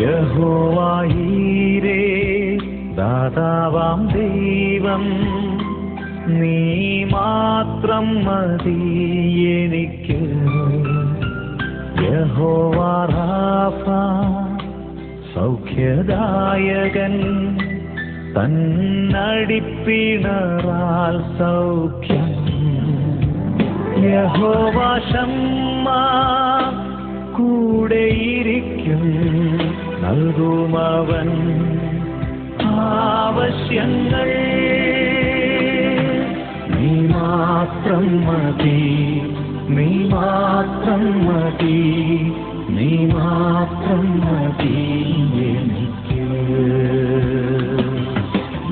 യഹോവായീരേ ദാതാവാം ദൈവം നീ മാത്രം മതി എനിക്ക്. യഹോവാറാഫ സൗഖ്യദായകൻ തന്നടിപ്പിണറാൽ സൗഖ്യം. യഹോവാശമ്മ കൂടെയിരിക്കും. നൽകുമവൻ. ആവശ്യങ്ങൾ നീ മാത്രം മതി നീ മാത്രം മതി നീ മാത്രം മതി എനിക്ക്.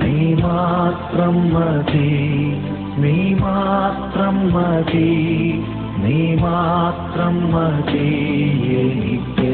നീ മാത്രം മതി നീ മാത്രം മതി നീ മാത്രം മതി എനിക്ക്.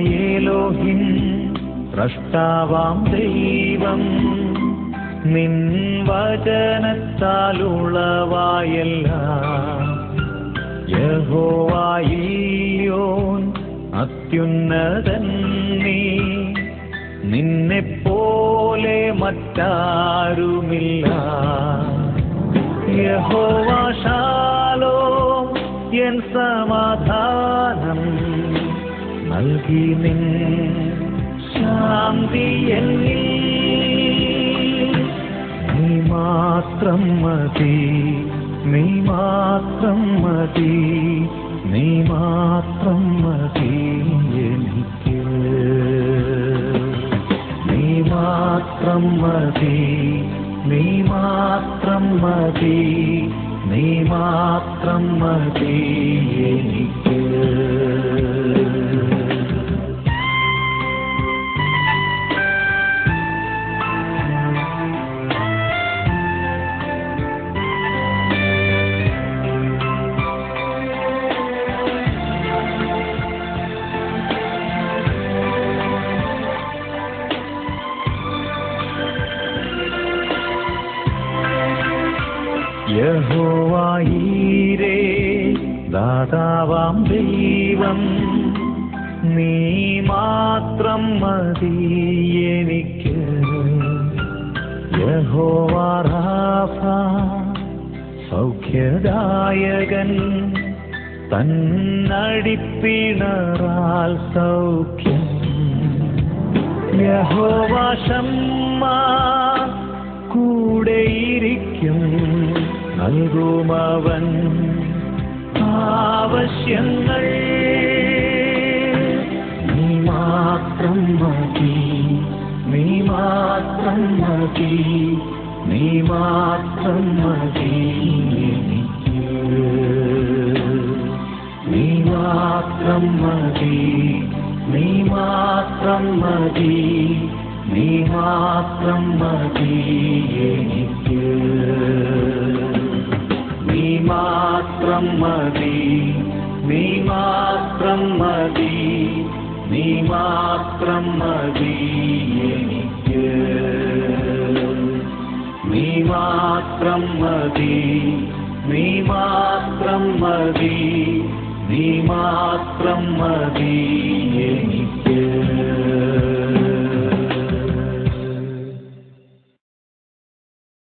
യഹോവായേലോഹിൻ സ്രഷ്ടാവാം ദൈവം. നിൻ വചനത്താലുളവായല്ല യഹോവായിയോൻ അത്യുന്നതൻ നീ നിന്നെപ്പോലെ മറ്റാരുമില്ല. യഹോവാശാലോ എൻ സമാധാനം നൽകി നിൻ ശാന്തി എന്നിൽ. നീ മാത്രം മതി നീ മാത്രം മതി നീ മാത്രം മതി എനിക്ക്. നീ മാത്രം മതി നീ മാത്രം മതി നീ മാത്രം മതി എനിക്ക്. യഹോവായീരേ ദാതാവാം ദൈവം നീ മാത്രം മതി എനിക്ക്. യഹോവാറാഫ സൗഖ്യദായകൻ തന്നടിപ്പിണറാൽ സൗഖ്യം. യഹോവാശമ്മ കൂടെയിരിക്കും നൽകുമവൻ ആവശ്യങ്ങൾ നീ മാത്രം മതി നീ മാത്രം മതി നീ മാത്രം മതി എനിക്ക്. നീ മാത്രം മതി നീ മാത്രം മതി നീ മാത്രം മതി എനിക്ക്. മാത്രം മതി. നീ മാത്രം മതി. നീ മാത്രം മതി എനിക്ക്. നീ മാത്രം മതി. നീ മാത്രം മതി. നീ മാത്രം മതി എനിക്ക്.